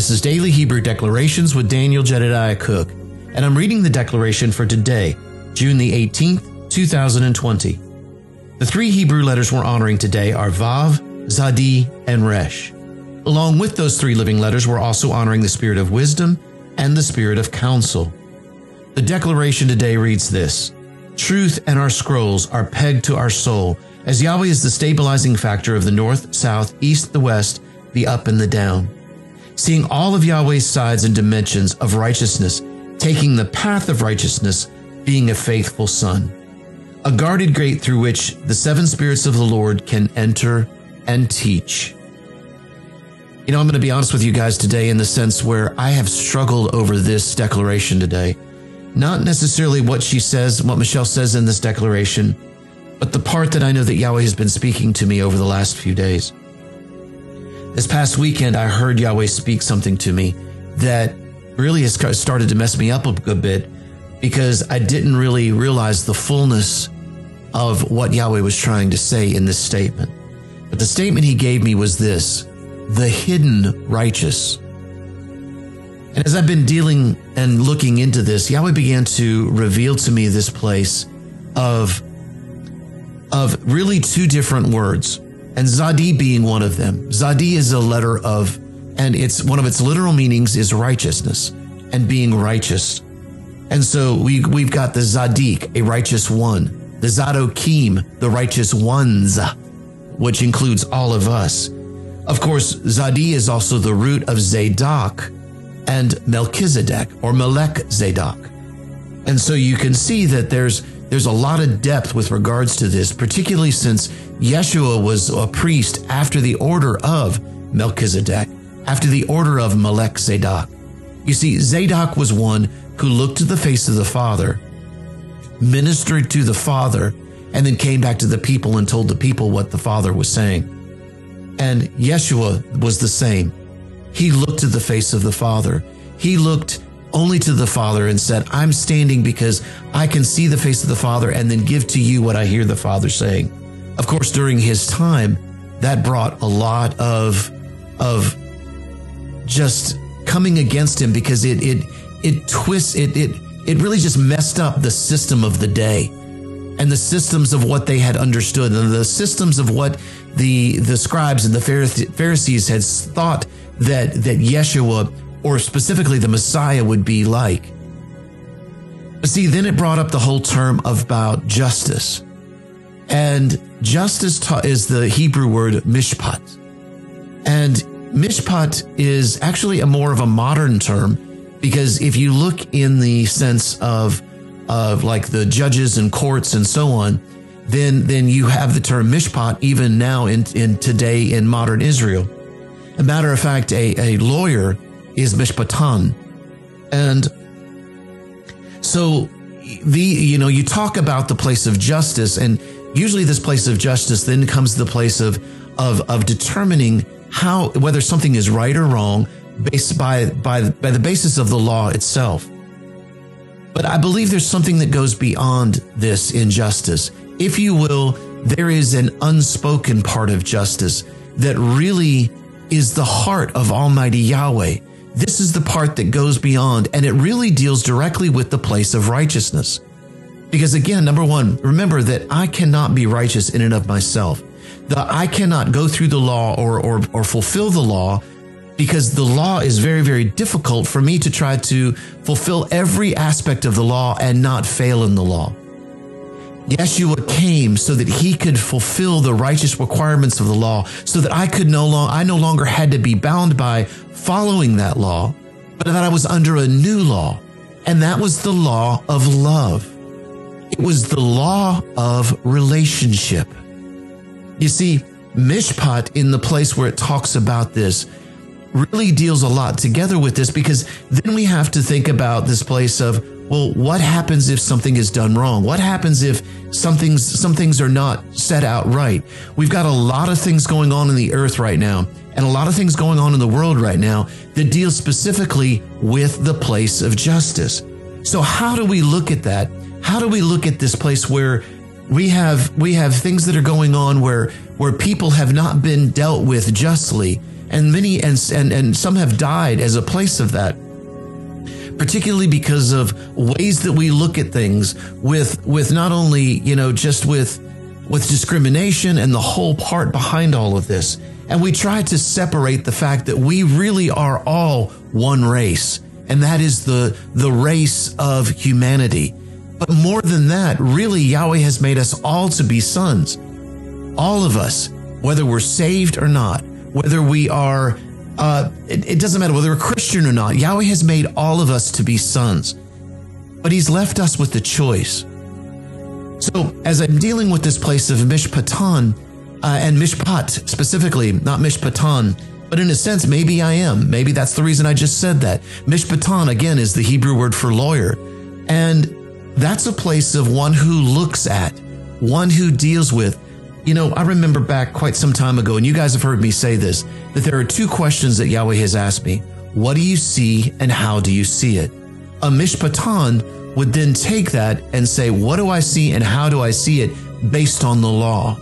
This is Daily Hebrew Declarations with Daniel Jedediah Cook, and I'm reading the declaration for today, June the 18th, 2020. The three Hebrew letters we're honoring today are Vav, Zadi, and Resh. Along with those three living letters, we're also honoring the spirit of wisdom and the spirit of counsel. The declaration today reads this Truth and our scrolls are pegged to our soul, as Yahweh is the stabilizing factor of the north, south, east, the west, the up, and the down. Seeing all of Yahweh's sides and dimensions of righteousness, taking the path of righteousness, being a faithful son. A guarded gate through which the seven spirits of the Lord can enter and teach. You know, I'm going to be honest with you guys today in the sense where I have struggled over this declaration today. Not necessarily what she says, what Michelle says in this declaration, but the part that I know that Yahweh has been speaking to me over the last few days. This past weekend, I heard Yahweh speak something to me that really has started to mess me up a good bit because I didn't really realize the fullness of what Yahweh was trying to say in this statement. But the statement he gave me was this the hidden righteous. And as I've been dealing and looking into this, Yahweh began to reveal to me this place of, of really two different words, and Zadi being one of them. Zadi is a letter of, and it's one of its literal meanings is righteousness and being righteous. And so we, we've got the Zadik, a righteous one, the Zadokim, the righteous ones, which includes all of us. Of course, Zadi is also the root of Zadok, and Melchizedek or Melech Zadok. And so you can see that there's there's a lot of depth with regards to this, particularly since Yeshua was a priest after the order of Melchizedek, after the order of Melech Zadok. You see, Zadok was one who looked to the face of the Father, ministered to the Father, and then came back to the people and told the people what the Father was saying. And Yeshua was the same. He looked to the face of the Father. He looked only to the Father and said, I'm standing because I can see the face of the Father and then give to you what I hear the Father saying. Of course, during his time, that brought a lot of, of just coming against him because it, it, it twists, it, it, it really just messed up the system of the day and the systems of what they had understood and the systems of what the, the scribes and the Pharisees had thought that, that Yeshua, or specifically the Messiah, would be like. But see, then it brought up the whole term about justice. And justice is the Hebrew word mishpat. And mishpat is actually a more of a modern term because if you look in the sense of, of like the judges and courts and so on, then, then you have the term mishpat even now in, in today in modern Israel. A matter of fact, a, a lawyer is mishpatan. And so the, you know, you talk about the place of justice and usually this place of justice then comes the place of, of, of determining how, whether something is right or wrong based by, by, by the basis of the law itself. But I believe there's something that goes beyond this injustice. If you will, there is an unspoken part of justice that really is the heart of Almighty Yahweh. This is the part that goes beyond, and it really deals directly with the place of righteousness. Because again, number one, remember that I cannot be righteous in and of myself. That I cannot go through the law or, or, or fulfill the law because the law is very, very difficult for me to try to fulfill every aspect of the law and not fail in the law. Yeshua came so that he could fulfill the righteous requirements of the law, so that I could no longer, I no longer had to be bound by following that law, but that I was under a new law. And that was the law of love. It was the law of relationship. You see, Mishpat in the place where it talks about this really deals a lot together with this because then we have to think about this place of well, what happens if something is done wrong? What happens if something's, some things are not set out right? We've got a lot of things going on in the earth right now and a lot of things going on in the world right now that deal specifically with the place of justice. So how do we look at that? How do we look at this place where we have we have things that are going on where where people have not been dealt with justly and many and, and and some have died as a place of that particularly because of ways that we look at things with with not only you know just with with discrimination and the whole part behind all of this. And we try to separate the fact that we really are all one race and that is the the race of humanity. But more than that really Yahweh has made us all to be sons. All of us whether we're saved or not whether we are uh, it, it doesn't matter whether we're Christian or not. Yahweh has made all of us to be sons, but He's left us with the choice. So, as I'm dealing with this place of Mishpatan uh, and Mishpat specifically, not Mishpatan, but in a sense, maybe I am. Maybe that's the reason I just said that. Mishpatan, again, is the Hebrew word for lawyer. And that's a place of one who looks at, one who deals with, you know, I remember back quite some time ago, and you guys have heard me say this, that there are two questions that Yahweh has asked me. What do you see and how do you see it? A mishpatan would then take that and say, what do I see and how do I see it based on the law?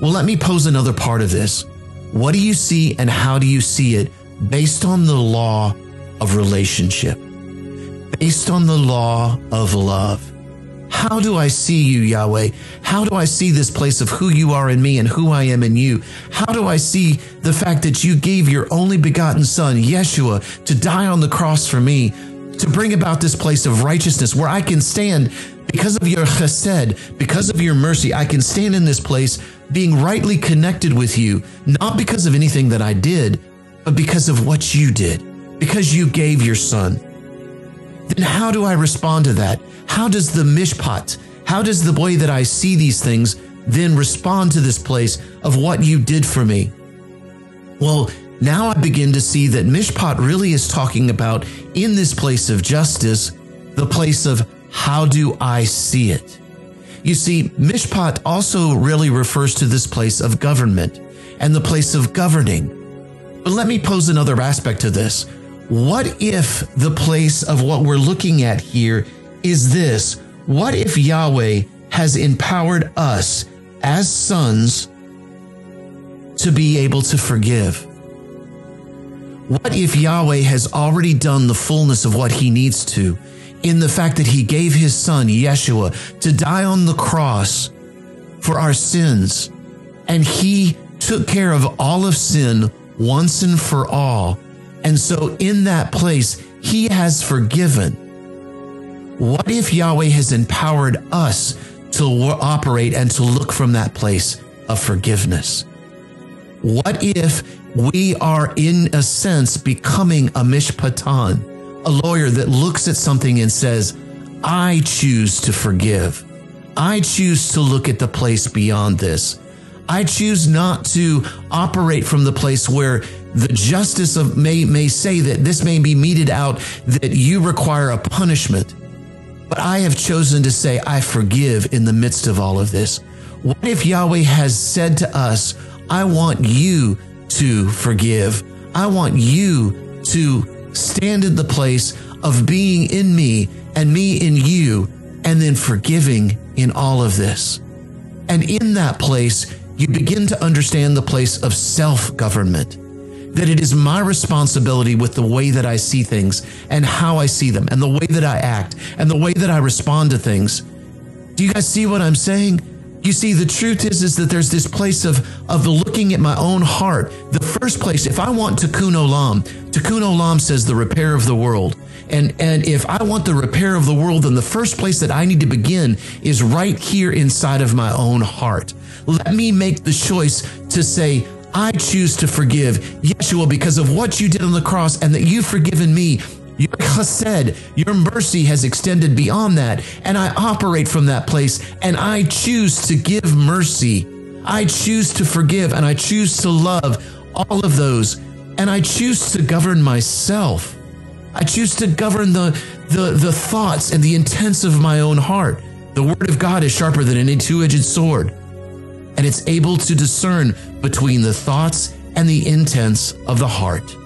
Well, let me pose another part of this. What do you see and how do you see it based on the law of relationship? Based on the law of love. How do I see you, Yahweh? How do I see this place of who you are in me and who I am in you? How do I see the fact that you gave your only begotten Son, Yeshua, to die on the cross for me, to bring about this place of righteousness where I can stand because of your chesed, because of your mercy, I can stand in this place being rightly connected with you, not because of anything that I did, but because of what you did, because you gave your Son. Then how do I respond to that? How does the mishpat, how does the way that I see these things then respond to this place of what you did for me? Well, now I begin to see that mishpat really is talking about in this place of justice, the place of how do I see it? You see, mishpat also really refers to this place of government and the place of governing. But let me pose another aspect to this. What if the place of what we're looking at here is this What if Yahweh has empowered us as sons to be able to forgive? What if Yahweh has already done the fullness of what he needs to in the fact that he gave his son, Yeshua, to die on the cross for our sins? And he took care of all of sin once and for all. And so in that place, he has forgiven. What if Yahweh has empowered us to operate and to look from that place of forgiveness? What if we are, in a sense, becoming a mishpatan, a lawyer that looks at something and says, I choose to forgive. I choose to look at the place beyond this. I choose not to operate from the place where the justice of may, may say that this may be meted out, that you require a punishment. But I have chosen to say, I forgive in the midst of all of this. What if Yahweh has said to us, I want you to forgive? I want you to stand in the place of being in me and me in you, and then forgiving in all of this. And in that place, you begin to understand the place of self government that it is my responsibility with the way that I see things and how I see them and the way that I act and the way that I respond to things. Do you guys see what I'm saying? You see, the truth is, is that there's this place of, of looking at my own heart. The first place, if I want tikkun olam, tikkun olam says the repair of the world. And, and if I want the repair of the world, then the first place that I need to begin is right here inside of my own heart. Let me make the choice to say, I choose to forgive Yeshua because of what you did on the cross and that you've forgiven me. Your chesed, your mercy has extended beyond that. And I operate from that place and I choose to give mercy. I choose to forgive and I choose to love all of those. And I choose to govern myself. I choose to govern the, the, the thoughts and the intents of my own heart. The word of God is sharper than any two edged sword and it's able to discern between the thoughts and the intents of the heart.